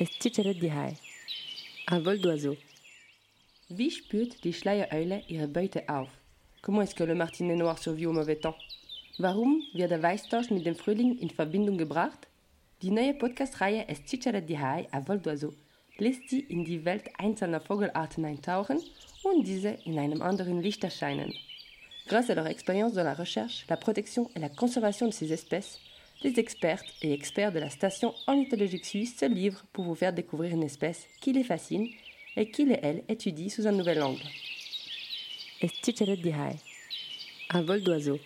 Es titscheret die Hai. Un vol d'oiseau. Wie spürt die Schleiereule ihre Beute auf? Comment est-ce que le martinet noir survit au mauvais temps? Warum wird der Weißdorsch mit dem Frühling in Verbindung gebracht? Die neue Podcast-Reihe Es titscheret die Hai, un vol d'oiseau, lässt sie in die Welt einzelner Vogelarten eintauchen und diese in einem anderen Licht erscheinen. Grâce à leur expérience dans la recherche, la protection et la conservation de ces espèces, les expertes et experts de la station ornithologique suisse se livrent pour vous faire découvrir une espèce qui les fascine et qu'ils et elles étudient sous un nouvel angle. Un vol d'oiseau.